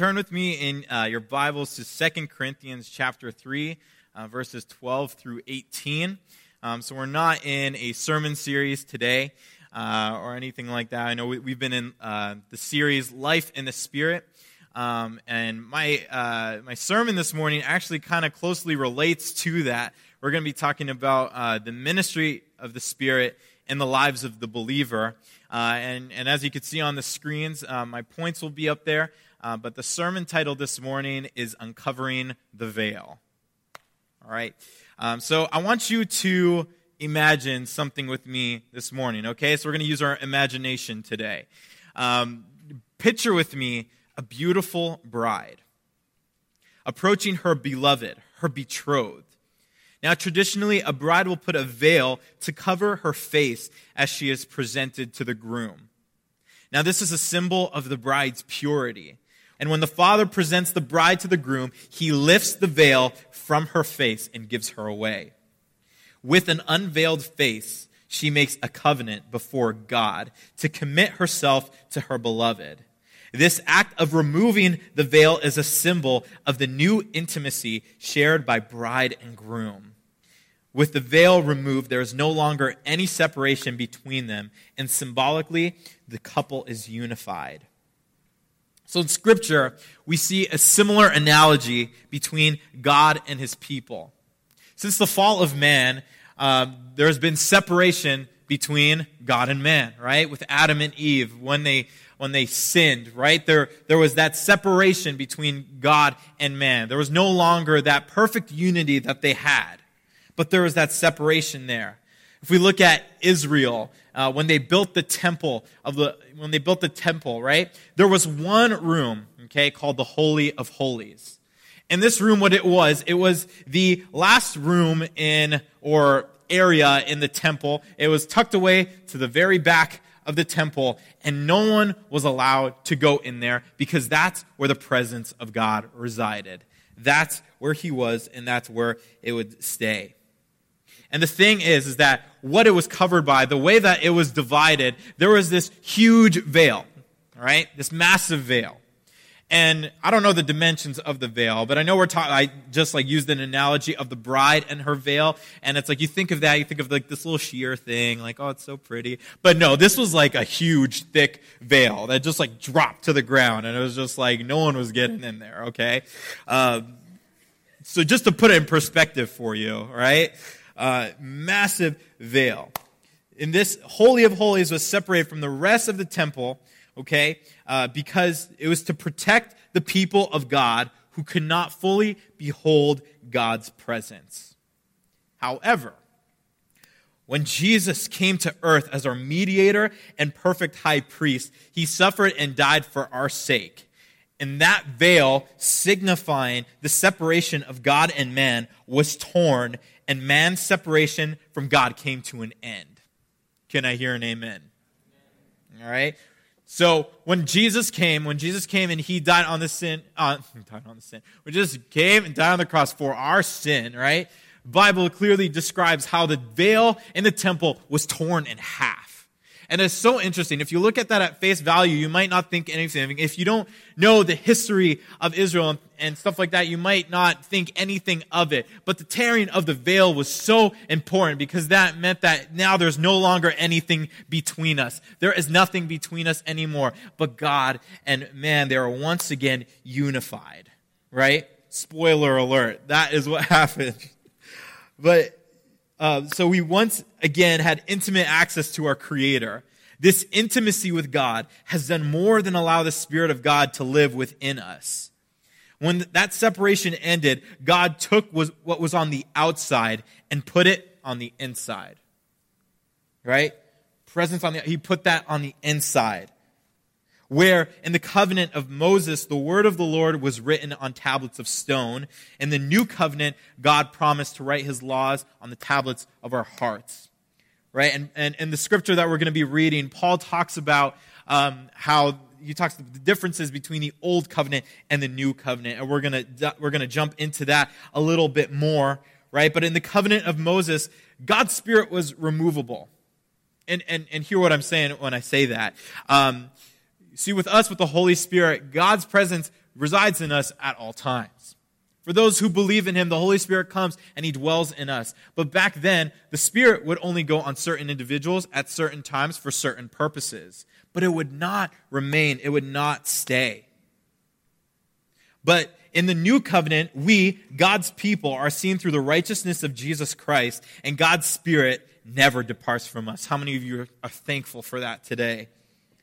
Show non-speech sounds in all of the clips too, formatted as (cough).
turn with me in uh, your Bibles to Second Corinthians chapter 3, uh, verses 12 through 18. Um, so we're not in a sermon series today uh, or anything like that. I know we, have been in uh, the series Life in the Spirit. Um, and my, uh, my sermon this morning actually kind of closely relates to that. We're going to be talking about uh, the ministry of the Spirit in the lives of the believer. And, and as you can see on the screens, my points will be up there. Uh, but the sermon title this morning is Uncovering the Veil. All right. Um, so I want you to imagine something with me this morning, okay? So we're going to use our imagination today. Um, picture with me a beautiful bride approaching her beloved, her betrothed. Now, traditionally, a bride will put a veil to cover her face as she is presented to the groom. Now, this is a symbol of the bride's purity. And when the father presents the bride to the groom, he lifts the veil from her face and gives her away. With an unveiled face, she makes a covenant before God to commit herself to her beloved. This act of removing the veil is a symbol of the new intimacy shared by bride and groom. With the veil removed, there is no longer any separation between them, and symbolically, the couple is unified. So in Scripture, we see a similar analogy between God and his people. Since the fall of man, um, there has been separation between God and man, right? With Adam and Eve, when they when they sinned, right? There, there was that separation between God and man. There was no longer that perfect unity that they had but there was that separation there. If we look at Israel, uh, when they built the temple of the, when they built the temple, right? There was one room, okay, called the Holy of Holies. And this room, what it was, it was the last room in, or area in the temple. It was tucked away to the very back of the temple, and no one was allowed to go in there because that's where the presence of God resided. That's where he was, and that's where it would stay. And the thing is, is that what it was covered by, the way that it was divided, there was this huge veil, right? This massive veil. And I don't know the dimensions of the veil, but I know we're talking, I just like used an analogy of the bride and her veil. And it's like, you think of that, you think of like this little sheer thing, like, oh, it's so pretty. But no, this was like a huge, thick veil that just like dropped to the ground. And it was just like, no one was getting in there, okay? Um, so just to put it in perspective for you, right? Uh, massive veil. And this Holy of Holies was separated from the rest of the temple, okay, uh, because it was to protect the people of God who could not fully behold God's presence. However, when Jesus came to earth as our mediator and perfect high priest, he suffered and died for our sake. And that veil, signifying the separation of God and man, was torn, and man's separation from God came to an end. Can I hear an amen? All right. So when Jesus came, when Jesus came and he died on the sin, uh, (laughs) died on the sin, when Jesus came and died on the cross for our sin, right? Bible clearly describes how the veil in the temple was torn in half. And it's so interesting. If you look at that at face value, you might not think anything. If you don't know the history of Israel and stuff like that, you might not think anything of it. But the tearing of the veil was so important because that meant that now there's no longer anything between us. There is nothing between us anymore but God and man. They are once again unified, right? Spoiler alert. That is what (laughs) happened. But uh, so we once again had intimate access to our Creator. This intimacy with God has done more than allow the Spirit of God to live within us. When that separation ended, God took was, what was on the outside and put it on the inside. Right? Presence on the, he put that on the inside where in the covenant of Moses, the word of the Lord was written on tablets of stone. In the new covenant, God promised to write his laws on the tablets of our hearts. Right? And, and, and the scripture that we're going to be reading, Paul talks about um, how he talks the differences between the old covenant and the new covenant. And we're going to, we're going to jump into that a little bit more. Right? But in the covenant of Moses, God's spirit was removable. And, and, and hear what I'm saying when I say that. Um, See, with us, with the Holy Spirit, God's presence resides in us at all times. For those who believe in him, the Holy Spirit comes and he dwells in us. But back then, the Spirit would only go on certain individuals at certain times for certain purposes. But it would not remain, it would not stay. But in the new covenant, we, God's people, are seen through the righteousness of Jesus Christ, and God's Spirit never departs from us. How many of you are thankful for that today?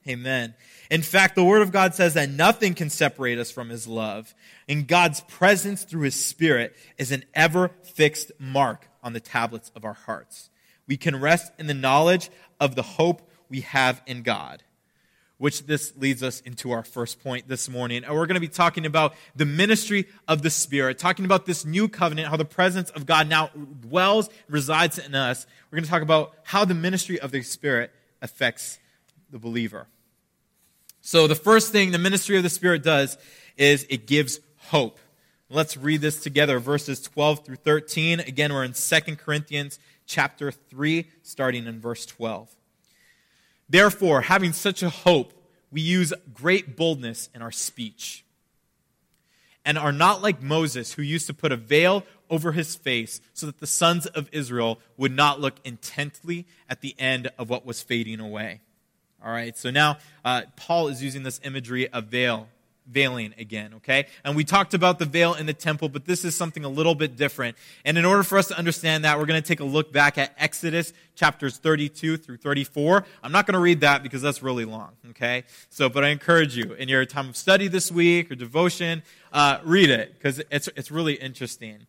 Amen. In fact, the Word of God says that nothing can separate us from His love. And God's presence through His Spirit is an ever fixed mark on the tablets of our hearts. We can rest in the knowledge of the hope we have in God. Which this leads us into our first point this morning. And we're going to be talking about the ministry of the Spirit, talking about this new covenant, how the presence of God now dwells, resides in us. We're going to talk about how the ministry of the Spirit affects the believer. So, the first thing the ministry of the Spirit does is it gives hope. Let's read this together, verses 12 through 13. Again, we're in 2 Corinthians chapter 3, starting in verse 12. Therefore, having such a hope, we use great boldness in our speech, and are not like Moses, who used to put a veil over his face so that the sons of Israel would not look intently at the end of what was fading away. All right, so now uh, Paul is using this imagery of veil, veiling again, okay? And we talked about the veil in the temple, but this is something a little bit different. And in order for us to understand that, we're going to take a look back at Exodus chapters 32 through 34. I'm not going to read that because that's really long, okay? So, but I encourage you in your time of study this week or devotion, uh, read it because it's, it's really interesting.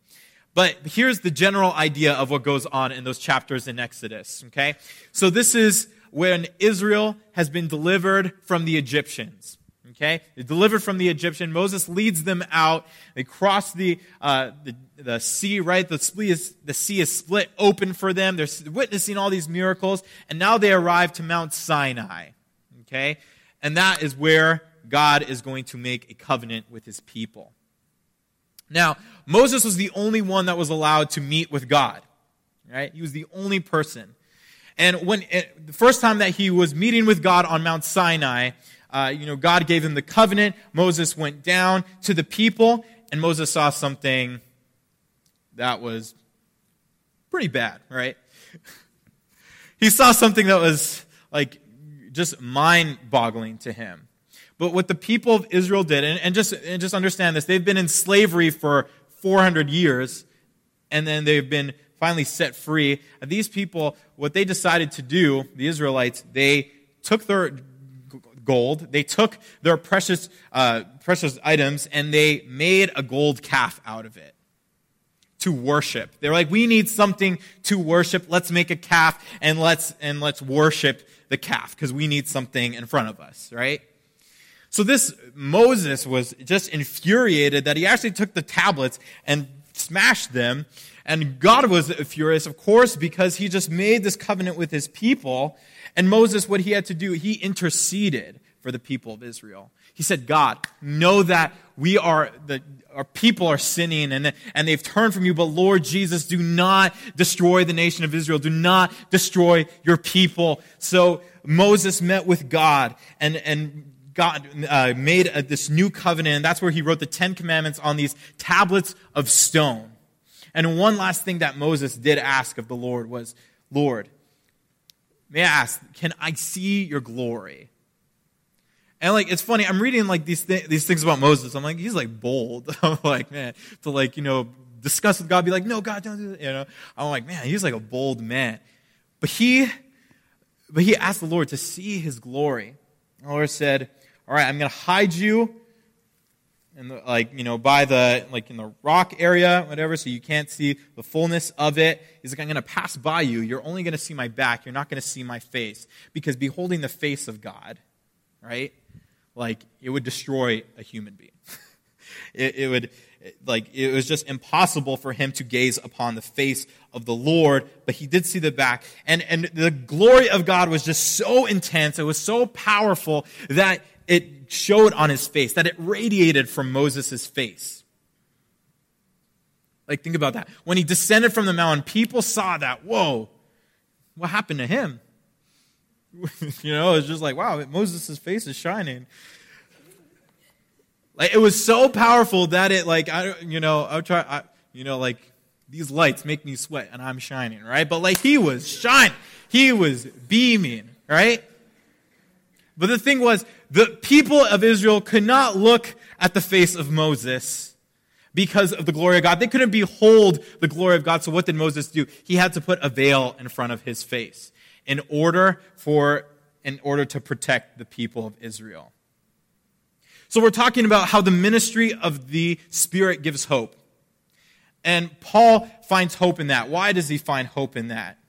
But here's the general idea of what goes on in those chapters in Exodus, okay? So this is when Israel has been delivered from the Egyptians. Okay? They're delivered from the Egyptian. Moses leads them out. They cross the, uh, the, the, sea, right? The, is, the sea is split open for them. They're witnessing all these miracles. And now they arrive to Mount Sinai. Okay? And that is where God is going to make a covenant with his people. Now, Moses was the only one that was allowed to meet with God. Right? He was the only person. And when eh, the first time that he was meeting with God on Mount Sinai, uh, you know, God gave him the covenant. Moses went down to the people, and Moses saw something that was pretty bad, right? (laughs) he saw something that was like just mind boggling to him. But what the people of Israel did, and, and, just, and just understand this, they've been in slavery for 400 years, and then they've been finally set free. These people, what they decided to do, the Israelites, they took their gold, they took their precious, uh, precious items, and they made a gold calf out of it to worship. They're like, we need something to worship. Let's make a calf and let's and let's worship the calf because we need something in front of us, right? So this Moses was just infuriated that he actually took the tablets and smashed them and God was furious, of course, because he just made this covenant with his people. And Moses, what he had to do, he interceded for the people of Israel. He said, God, know that we are, the, our people are sinning and, and they've turned from you, but Lord Jesus, do not destroy the nation of Israel. Do not destroy your people. So Moses met with God and, and God uh, made a, this new covenant, and that's where he wrote the Ten Commandments on these tablets of stone. And one last thing that Moses did ask of the Lord was, Lord, may I ask, can I see your glory? And like, it's funny, I'm reading like these, th- these things about Moses. I'm like, he's like bold. (laughs) I'm like, man, to like, you know, discuss with God, be like, no, God, don't do that. You know, I'm like, man, he's like a bold man. But he, but he asked the Lord to see his glory. And The Lord said, all right, I'm going to hide you and like you know by the like in the rock area whatever so you can't see the fullness of it. He's like i'm going to pass by you. You're only going to see my back. You're not going to see my face. Because beholding the face of god right like it would destroy a human being. (laughs) It, it would like it was just impossible for him to gaze upon the face of the lord but he did see the back. And and the glory of god was just so intense. It was so powerful that it showed on his face, that it radiated from Moses' face. Like, think about that. When he descended from the mountain, people saw that. Whoa, what happened to him? (laughs) you know, it's just like, wow, Moses' face is shining. Like it was so powerful that it like I you know I try I, you know like these lights make me sweat and I'm shining right but like he was shining he was beaming right but the thing was the people of Israel could not look at the face of Moses because of the glory of God they couldn't behold the glory of God so what did Moses do he had to put a veil in front of his face in order for in order to protect the people of Israel so we're talking about how the ministry of the Spirit gives hope. And Paul finds hope in that. Why does he find hope in that?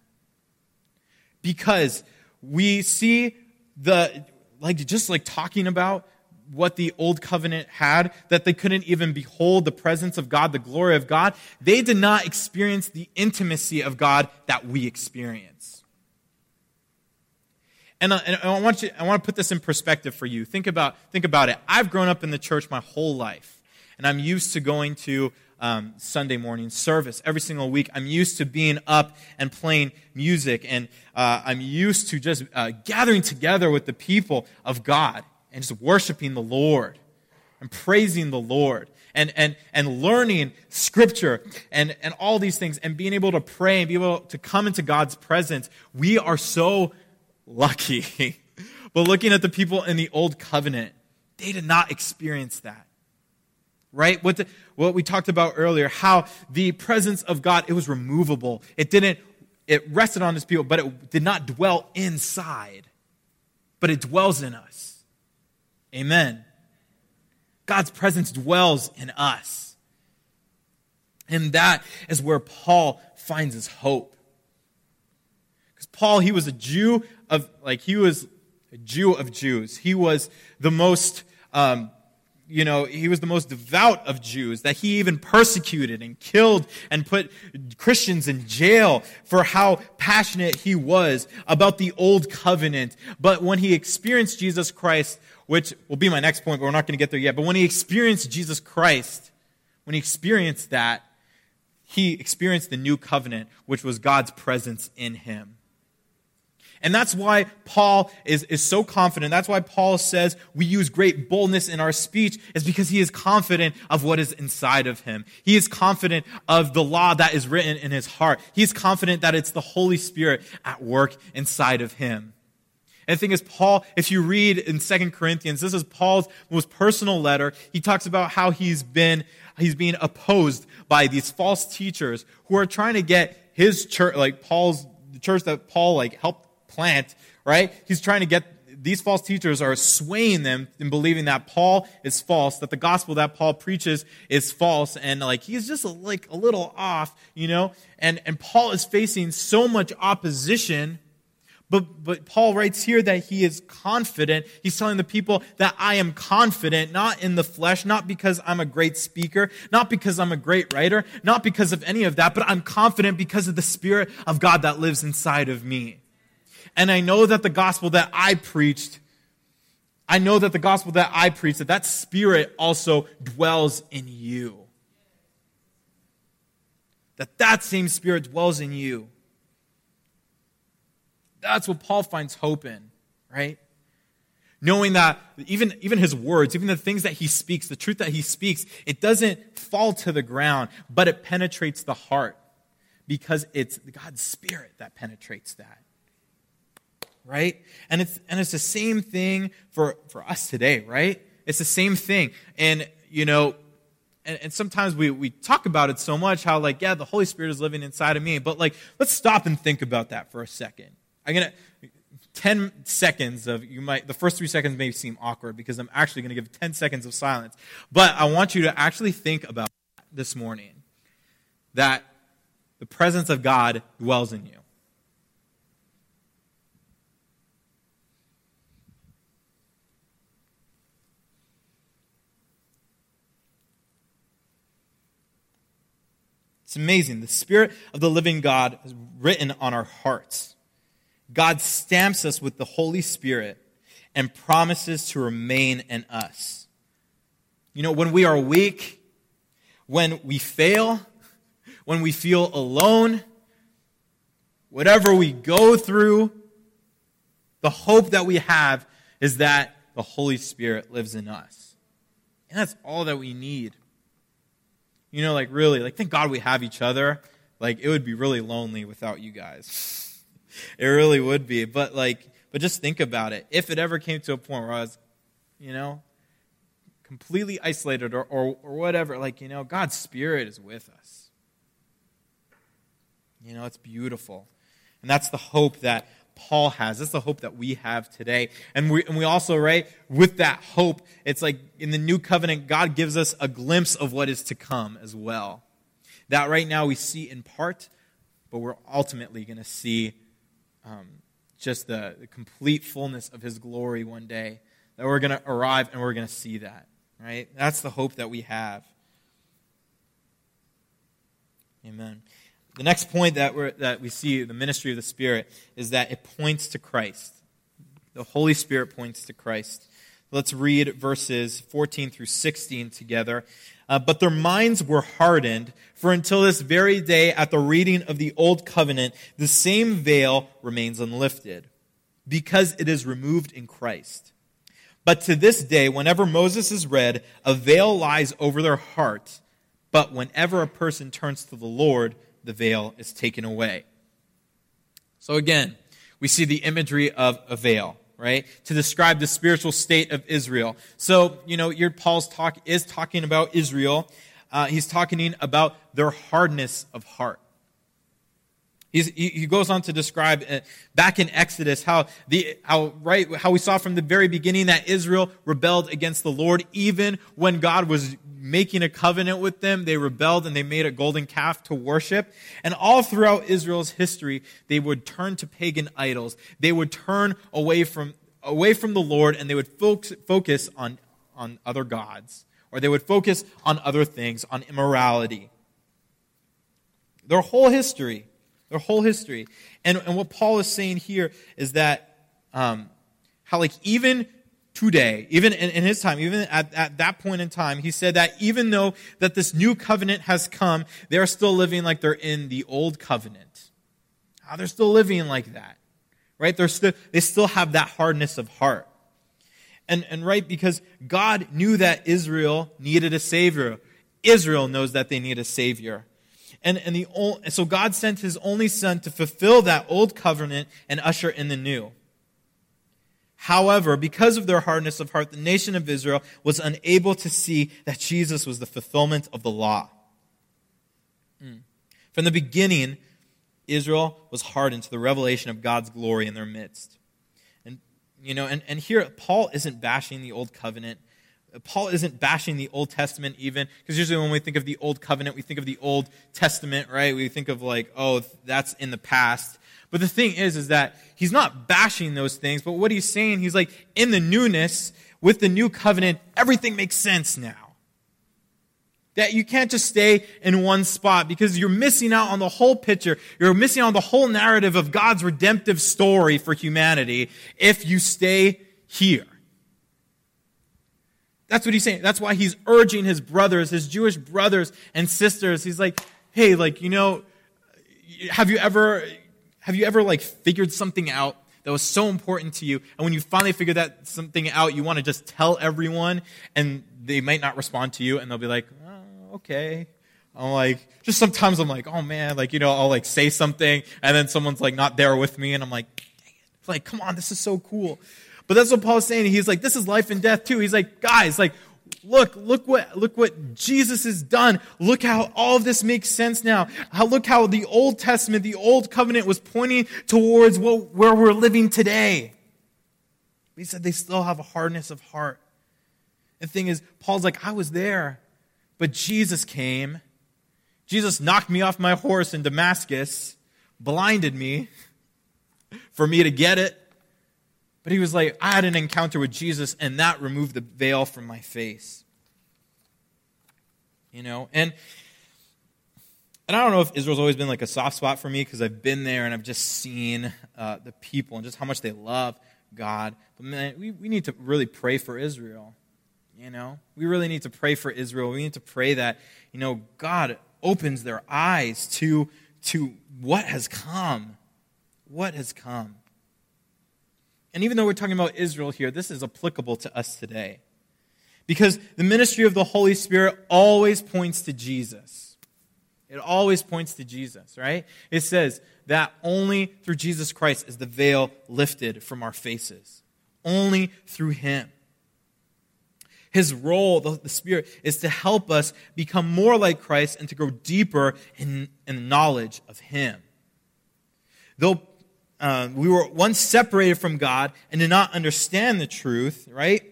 Because we see the, like, just like talking about what the old covenant had, that they couldn't even behold the presence of God, the glory of God. They did not experience the intimacy of God that we experience. And, uh, and I, want you, I want to put this in perspective for you. Think about, think about it. I've grown up in the church my whole life, and I'm used to going to um, Sunday morning service every single week. I'm used to being up and playing music, and uh, I'm used to just uh, gathering together with the people of God and just worshiping the Lord and praising the Lord and, and, and learning scripture and, and all these things and being able to pray and be able to come into God's presence. We are so lucky. (laughs) but looking at the people in the old covenant, they did not experience that. Right? What, the, what we talked about earlier, how the presence of God, it was removable. It didn't, it rested on his people, but it did not dwell inside. But it dwells in us. Amen. God's presence dwells in us. And that is where Paul finds his hope. Because Paul, he was a Jew of, like, he was a Jew of Jews. He was the most, um, you know, he was the most devout of Jews, that he even persecuted and killed and put Christians in jail for how passionate he was about the old covenant. But when he experienced Jesus Christ, which will be my next point, but we're not going to get there yet, but when he experienced Jesus Christ, when he experienced that, he experienced the new covenant, which was God's presence in him. And that's why Paul is, is so confident. That's why Paul says we use great boldness in our speech, is because he is confident of what is inside of him. He is confident of the law that is written in his heart. He is confident that it's the Holy Spirit at work inside of him. And the thing is, Paul, if you read in Second Corinthians, this is Paul's most personal letter. He talks about how he's been, he's being opposed by these false teachers who are trying to get his church, like Paul's, the church that Paul like helped plant, right? He's trying to get these false teachers are swaying them in believing that Paul is false, that the gospel that Paul preaches is false, and like he's just like a little off, you know. And and Paul is facing so much opposition, but but Paul writes here that he is confident. He's telling the people that I am confident, not in the flesh, not because I'm a great speaker, not because I'm a great writer, not because of any of that, but I'm confident because of the Spirit of God that lives inside of me. And I know that the gospel that I preached, I know that the gospel that I preached, that that spirit also dwells in you. That that same spirit dwells in you. That's what Paul finds hope in, right? Knowing that even, even his words, even the things that he speaks, the truth that he speaks, it doesn't fall to the ground, but it penetrates the heart because it's God's spirit that penetrates that right? And it's and it's the same thing for for us today, right? It's the same thing. And you know, and, and sometimes we, we talk about it so much how like, yeah, the Holy Spirit is living inside of me. But like, let's stop and think about that for a second. I'm gonna 10 seconds of you might the first three seconds may seem awkward because I'm actually gonna give 10 seconds of silence. But I want you to actually think about this morning that the presence of God dwells in you. It's amazing. The Spirit of the living God is written on our hearts. God stamps us with the Holy Spirit and promises to remain in us. You know, when we are weak, when we fail, when we feel alone, whatever we go through, the hope that we have is that the Holy Spirit lives in us. And that's all that we need. You know, like really, like thank God we have each other. Like it would be really lonely without you guys. (laughs) it really would be. But like, but just think about it. If it ever came to a point where I was, you know, completely isolated or, or, or whatever, like, you know, God's Spirit is with us. You know, it's beautiful. And that's the hope that Paul has. That's the hope that we have today. And we, and we also, right, with that hope, it's like in the new covenant, God gives us a glimpse of what is to come as well. That right now we see in part, but we're ultimately going to see um, just the, the complete fullness of his glory one day. That we're going to arrive and we're going to see that, right? That's the hope that we have. Amen. The next point that, we that we see, the ministry of the Spirit, is that it points to Christ. The Holy Spirit points to Christ. Let's read verses 14 through 16 together. Uh, but their minds were hardened, for until this very day, at the reading of the Old Covenant, the same veil remains unlifted, because it is removed in Christ. But to this day, whenever Moses is read, a veil lies over their heart. But whenever a person turns to the Lord, the veil is taken away. So again, we see the imagery of a veil, right? To describe the spiritual state of Israel. So, you know, your Paul's talk is talking about Israel. Uh, he's talking about their hardness of heart. He's, he goes on to describe uh, back in Exodus how the how right how we saw from the very beginning that Israel rebelled against the Lord even when God was making a covenant with them, they rebelled and they made a golden calf to worship. And all throughout Israel's history, they would turn to pagan idols. They would turn away from, away from the Lord and they would focus on, on other gods. Or they would focus on other things, on immorality. Their whole history, their whole history. And, and what Paul is saying here is that um, how, like, even today, even in, in, his time, even at, at that point in time, he said that even though that this new covenant has come, they're still living like they're in the old covenant. Oh, they're still living like that, right? They're still, they still have that hardness of heart. And, and right, because God knew that Israel needed a savior. Israel knows that they need a savior. And, and the, so God sent his only son to fulfill that old covenant and usher in the new. However, because of their hardness of heart, the nation of Israel was unable to see that Jesus was the fulfillment of the law. Mm. From the beginning, Israel was hardened to the revelation of God's glory in their midst. And, you know, and, and here, Paul isn't bashing the old covenant. Paul isn't bashing the Old Testament even, because usually when we think of the Old Covenant, we think of the Old Testament, right? We think of like, oh, that's in the past. But the thing is, is that he's not bashing those things, but what he's saying, he's like, in the newness, with the new covenant, everything makes sense now. That you can't just stay in one spot because you're missing out on the whole picture. You're missing out on the whole narrative of God's redemptive story for humanity if you stay here. That's what he's saying. That's why he's urging his brothers, his Jewish brothers and sisters. He's like, hey, like, you know, have you ever, have you ever like figured something out that was so important to you and when you finally figure that something out you want to just tell everyone and they might not respond to you and they'll be like oh, okay i'm like just sometimes i'm like oh man like you know i'll like say something and then someone's like not there with me and i'm like dang it like come on this is so cool but that's what paul's saying he's like this is life and death too he's like guys like look, look what, look what Jesus has done. Look how all of this makes sense now. How, look how the Old Testament, the Old Covenant was pointing towards what, where we're living today. He said they still have a hardness of heart. The thing is, Paul's like, I was there, but Jesus came. Jesus knocked me off my horse in Damascus, blinded me (laughs) for me to get it. But he was like, I had an encounter with Jesus, and that removed the veil from my face. You know? And and I don't know if Israel's always been like a soft spot for me because I've been there and I've just seen uh, the people and just how much they love God. But man, we, we need to really pray for Israel. You know? We really need to pray for Israel. We need to pray that, you know, God opens their eyes to, to what has come. What has come. And even though we're talking about Israel here, this is applicable to us today. Because the ministry of the Holy Spirit always points to Jesus. It always points to Jesus, right? It says that only through Jesus Christ is the veil lifted from our faces. Only through Him. His role, the, Spirit, is to help us become more like Christ and to grow deeper in, in knowledge of Him. Though uh, we were once separated from God and did not understand the truth, right?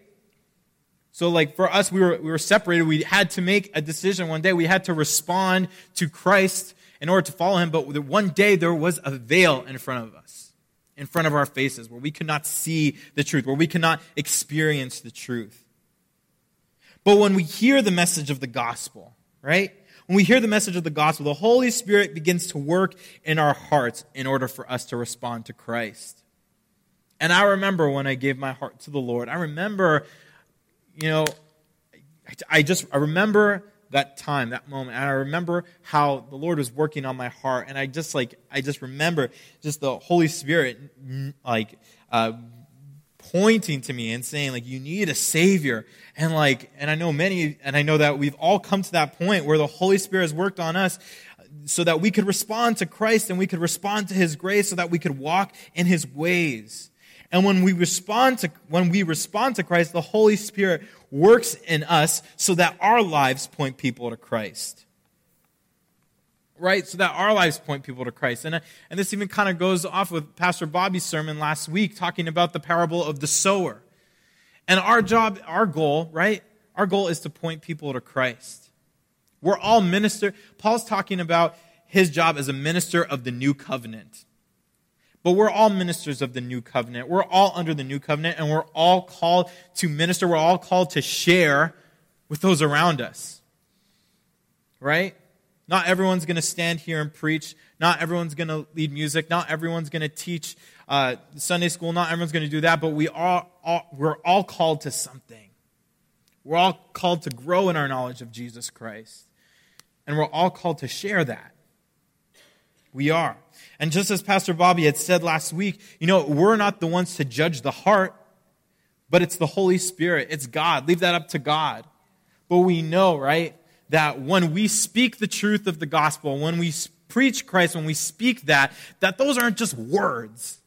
So, like for us, we were, we were separated. We had to make a decision one day. We had to respond to Christ in order to follow him. But one day there was a veil in front of us, in front of our faces, where we could not see the truth, where we could not experience the truth. But when we hear the message of the gospel, right? When we hear the message of the gospel, the Holy Spirit begins to work in our hearts in order for us to respond to Christ. And I remember when I gave my heart to the Lord, I remember, you know, I just, I remember that time, that moment. And I remember how the Lord was working on my heart. And I just like, I just remember just the Holy Spirit, like, uh, pointing to me and saying like you need a savior. And like and i know many and i know that we've all come to that point where the holy spirit has worked on us so that we could respond to christ and we could respond to his grace so that we could walk in his ways. And when we respond to when we respond to christ the holy spirit works in us so that our lives point people to christ right? So that our lives point people to Christ. And, uh, and this even kind of goes off with Pastor Bobby's sermon last week, talking about the parable of the sower. And our job, our goal, right? Our goal is to point people to Christ. We're all minister. Paul's talking about his job as a minister of the new covenant. But we're all ministers of the new covenant. We're all under the new covenant, and we're all called to minister. We're all called to share with those around us. Right? Not everyone's going to stand here and preach. Not everyone's going to lead music. Not everyone's going to teach uh, Sunday school. Not everyone's going to do that. But we are all, we're all called to something. We're all called to grow in our knowledge of Jesus Christ. And we're all called to share that. We are. And just as Pastor Bobby had said last week, you know, we're not the ones to judge the heart, but it's the Holy Spirit. It's God. Leave that up to God. But we know, right? That when we speak the truth of the gospel, when we preach Christ, when we speak that, that those aren't just words.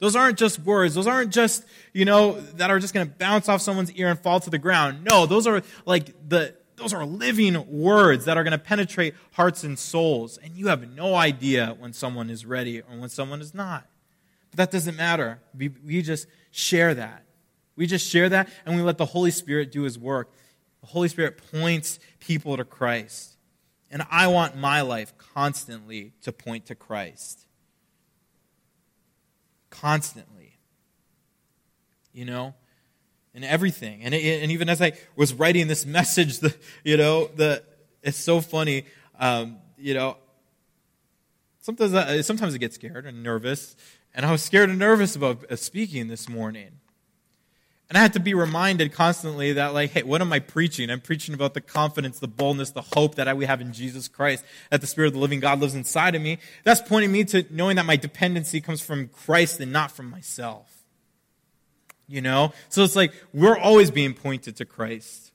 Those aren't just words. Those aren't just, you know, that are just going to bounce off someone's ear and fall to the ground. No, those are like the, those are living words that are going to penetrate hearts and souls. And you have no idea when someone is ready or when someone is not. But that doesn't matter. We, we just share that. We just share that and we let the Holy Spirit do his work. The Holy Spirit points people to Christ. And I want my life constantly to point to Christ. Constantly. You know? And everything. And, it, and even as I was writing this message, the, you know, the, it's so funny. Um, you know, sometimes, I, sometimes I get scared and nervous. And I was scared and nervous about speaking this morning. And I had to be reminded constantly that, like, hey, what am I preaching? I'm preaching about the confidence, the boldness, the hope that we have in Jesus Christ, that the Spirit of the living God lives inside of me. That's pointing me to knowing that my dependency comes from Christ and not from myself. You know? So it's like we're always being pointed to Christ.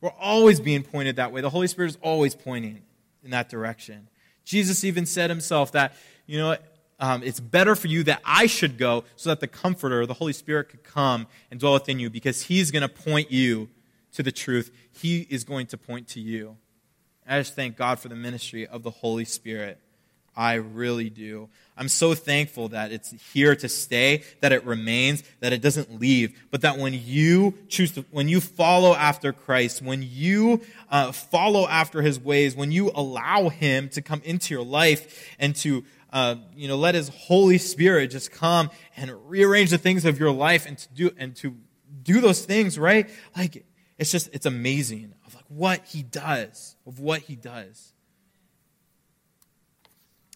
We're always being pointed that way. The Holy Spirit is always pointing in that direction. Jesus even said himself that, you know, um, it's better for you that I should go so that the Comforter, the Holy Spirit, could come and dwell within you because He's going to point you to the truth. He is going to point to you. I just thank God for the ministry of the Holy Spirit. I really do. I'm so thankful that it's here to stay, that it remains, that it doesn't leave, but that when you choose to, when you follow after Christ, when you uh, follow after His ways, when you allow Him to come into your life and to uh, you know, let His Holy Spirit just come and rearrange the things of your life and to do and to do those things, right? Like it's just it's amazing of like what He does, of what He does.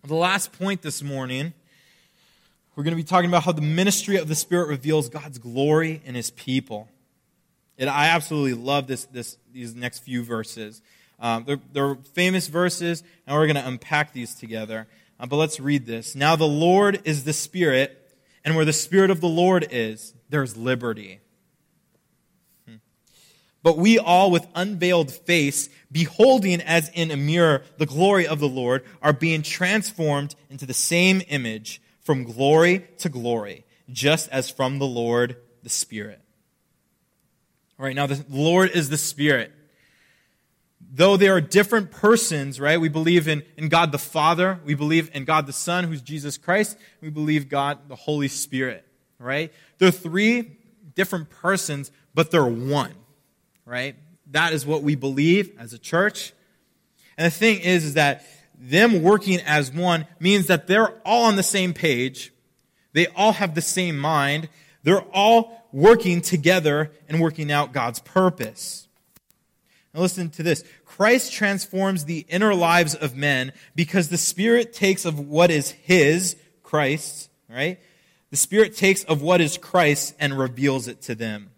The last point this morning, we're going to be talking about how the ministry of the Spirit reveals God's glory in His people. And I absolutely love this, this, these next few verses. Um, they're, they're famous verses, and we're going to unpack these together. Uh, but let's read this. Now the Lord is the Spirit, and where the Spirit of the Lord is, there's liberty. Hmm. But we all, with unveiled face, beholding as in a mirror the glory of the Lord, are being transformed into the same image from glory to glory, just as from the Lord the Spirit. All right, now the Lord is the Spirit. Though they are different persons, right? We believe in, in God the Father, we believe in God the Son, who's Jesus Christ, we believe God the Holy Spirit, right? They're three different persons, but they're one right? That is what we believe as a church. And the thing is, is that them working as one means that they're all on the same page. They all have the same mind. They're all working together and working out God's purpose. Now listen to this. Christ transforms the inner lives of men because the Spirit takes of what is His, Christ, right? The Spirit takes of what is Christ and reveals it to them.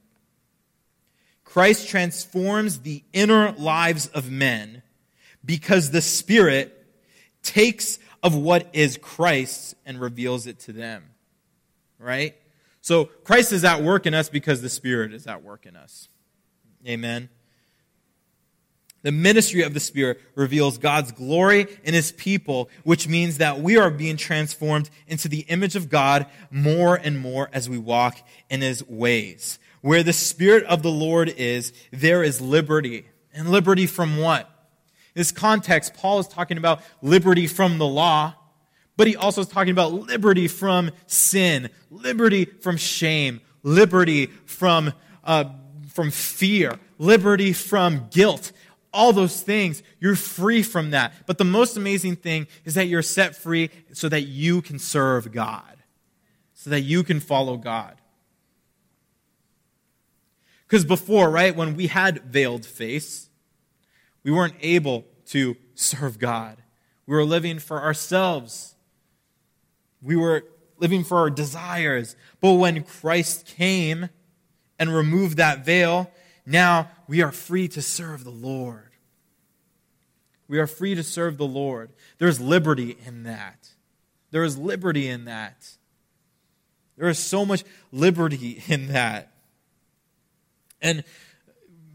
Christ transforms the inner lives of men because the Spirit takes of what is Christ's and reveals it to them. Right? So Christ is at work in us because the Spirit is at work in us. Amen. The ministry of the Spirit reveals God's glory in His people, which means that we are being transformed into the image of God more and more as we walk in His ways. Where the Spirit of the Lord is, there is liberty. And liberty from what? In this context, Paul is talking about liberty from the law, but he also is talking about liberty from sin, liberty from shame, liberty from, uh, from fear, liberty from guilt. All those things, you're free from that. But the most amazing thing is that you're set free so that you can serve God, so that you can follow God. Because before, right, when we had veiled face, we weren't able to serve God. We were living for ourselves. We were living for our desires. But when Christ came and removed that veil, now we are free to serve the Lord. We are free to serve the Lord. There's liberty in that. There is liberty in that. There is so much liberty (laughs) in that. And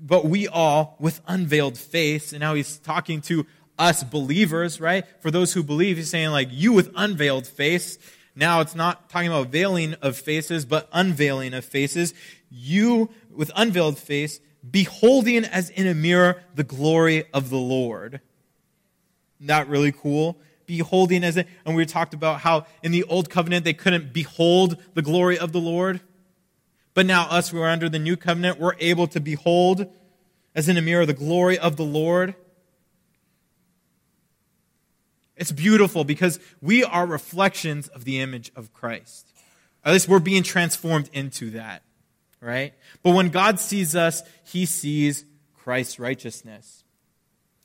but we all with unveiled face, and now he's talking to us believers, right? For those who believe, he's saying like you with unveiled face. Now it's not talking about veiling of faces, but unveiling of faces. You with unveiled face, beholding as in a mirror the glory of the Lord. Not really cool? Beholding as it, and we talked about how in the old covenant they couldn't behold the glory of the Lord. But now, us we're under the new covenant, we're able to behold, as in a mirror, the glory of the Lord. It's beautiful because we are reflections of the image of Christ. At least we're being transformed into that, right? But when God sees us, he sees Christ's righteousness.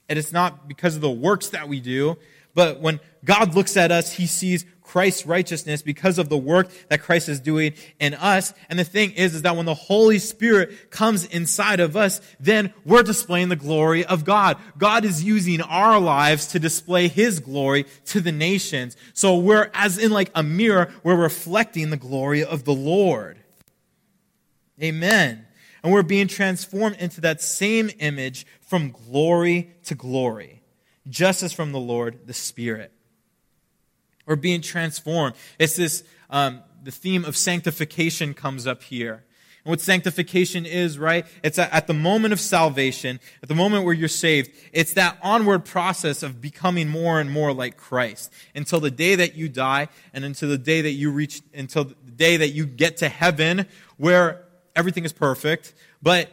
And it's not because of the works that we do, but when God looks at us, he sees Christ's righteousness because of the work that Christ is doing in us. And the thing is, is that when the Holy Spirit comes inside of us, then we're displaying the glory of God. God is using our lives to display His glory to the nations. So we're, as in like a mirror, we're reflecting the glory of the Lord. Amen. And we're being transformed into that same image from glory to glory just as from the Lord, the Spirit. We're being transformed. It's this, um, the theme of sanctification comes up here. And what sanctification is, right? It's at the moment of salvation, at the moment where you're saved, it's that onward process of becoming more and more like Christ until the day that you die and until the day that you reach, until the day that you get to heaven where everything is perfect. But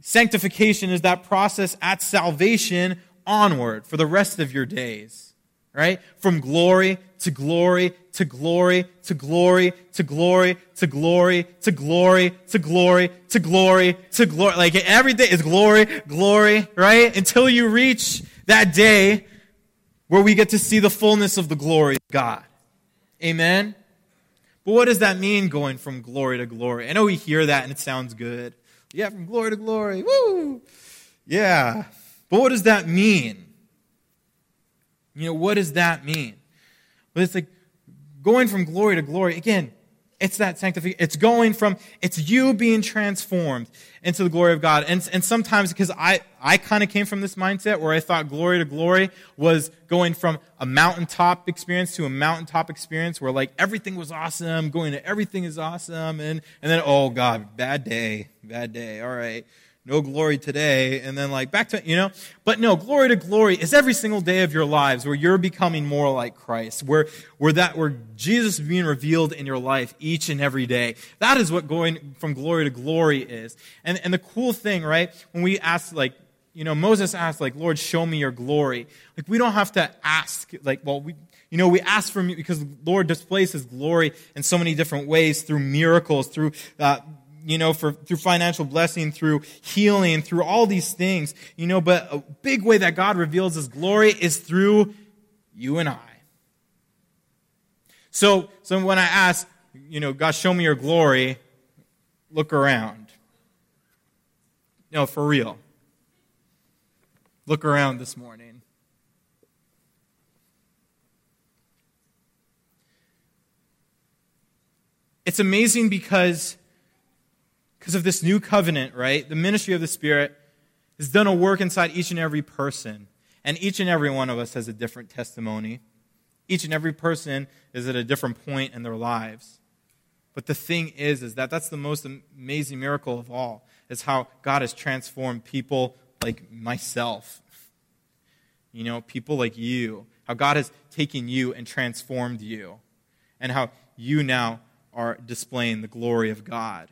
sanctification is that process at salvation onward for the rest of your days, right? From glory to glory to glory to glory to glory to glory to glory to glory to glory to glory. Like every day is glory, glory, right? Until you reach that day where we get to see the fullness of the glory of God. Amen? But what does that mean going from glory to glory? I know we hear that and it sounds good. Yeah, from glory to glory. Woo! Yeah. But what does that mean? You know, what does that mean? But it's like going from glory to glory. Again, It's that sanctification. It's going from, it's you being transformed into the glory of God. And, and sometimes, because I, I kind of came from this mindset where I thought glory to glory was going from a mountaintop experience to a mountaintop experience where like everything was awesome, going to everything is awesome. And, and then, oh God, bad day, bad day. All right no glory today, and then like back to, you know? But no, glory to glory is every single day of your lives where you're becoming more like Christ, where, where that, where Jesus is being revealed in your life each and every day. That is what going from glory to glory is. And, and the cool thing, right? When we ask, like, you know, Moses asked, like, Lord, show me your glory. Like, we don't have to ask, like, well, we, you know, we ask for because Lord displays His glory in so many different ways through miracles, through uh, you know, for, through financial blessing, through healing, through all these things, you know, but a big way that God reveals his glory is through you and I. So, so when I ask, you know, God, show me your glory, look around. No, for real. Look around this morning. It's amazing because because of this new covenant, right? The ministry of the Spirit has done a work inside each and every person. And each and every one of us has a different testimony. Each and every person is at a different point in their lives. But the thing is, is that that's the most amazing miracle of all, is how God has transformed people like myself. You know, people like you. How God has taken you and transformed you. And how you now are displaying the glory of God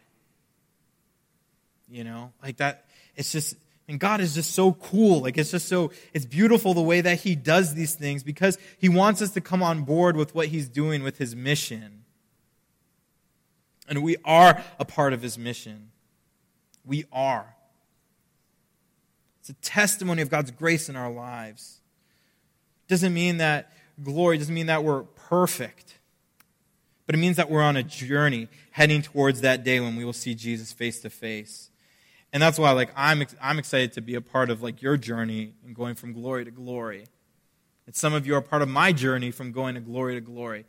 you know? Like that, it's just, and God is just so cool. Like it's just so, it's beautiful the way that He does these things because He wants us to come on board with what He's doing with His mission. And we are a part of His mission. We are. It's a testimony of God's grace in our lives. Doesn't mean that glory, doesn't mean that we're perfect. But it means that we're on a journey heading towards that day when we will see Jesus face to face. And that's why, like, I'm, I'm excited to be a part of, like, your journey and going from glory to glory. And some of you are part of my journey from going to glory to glory.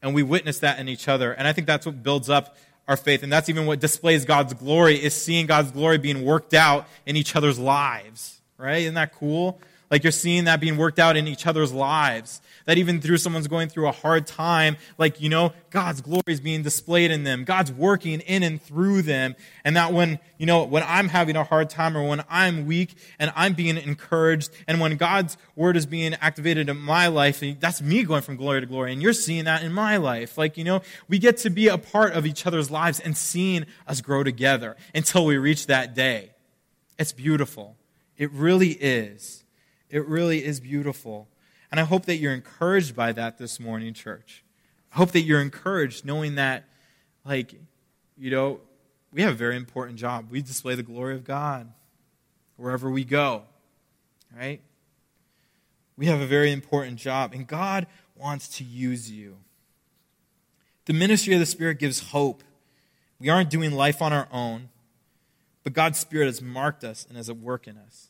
And we witness that in each other. And I think that's what builds up our faith. And that's even what displays God's glory, is seeing God's glory being worked out in each other's lives. Right? Isn't that cool? Like you're seeing that being worked out in each other's lives. That even through someone's going through a hard time, like, you know, God's glory is being displayed in them. God's working in and through them. And that when, you know, when I'm having a hard time or when I'm weak and I'm being encouraged and when God's word is being activated in my life, that's me going from glory to glory. And you're seeing that in my life. Like, you know, we get to be a part of each other's lives and seeing us grow together until we reach that day. It's beautiful. It really is. It really is beautiful. And I hope that you're encouraged by that this morning, church. I hope that you're encouraged knowing that, like, you know, we have a very important job. We display the glory of God wherever we go, right? We have a very important job, and God wants to use you. The ministry of the Spirit gives hope. We aren't doing life on our own, but God's Spirit has marked us and has a work in us.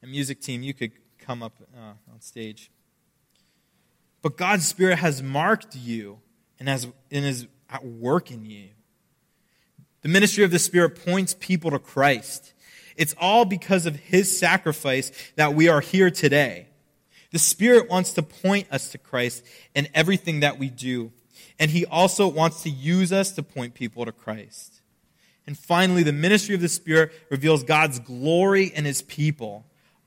And music team, you could come up uh, on stage. But God's Spirit has marked you and, has, and is at work in you. The ministry of the Spirit points people to Christ. It's all because of His sacrifice that we are here today. The Spirit wants to point us to Christ in everything that we do. And He also wants to use us to point people to Christ. And finally, the ministry of the Spirit reveals God's glory in His people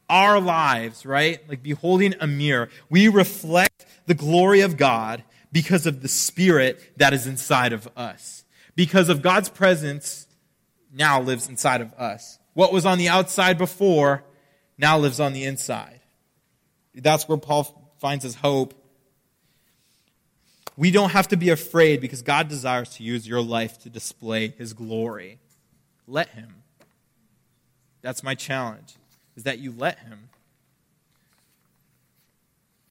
our lives, right? Like beholding a mirror, we reflect the glory of God because of the Spirit that is inside of us. Because of God's presence now lives inside of us. What was on the outside before now lives on the inside. That's where Paul finds his hope. We don't have to be afraid because God desires to use your life to display his glory. Let him. That's my challenge is that you let Him.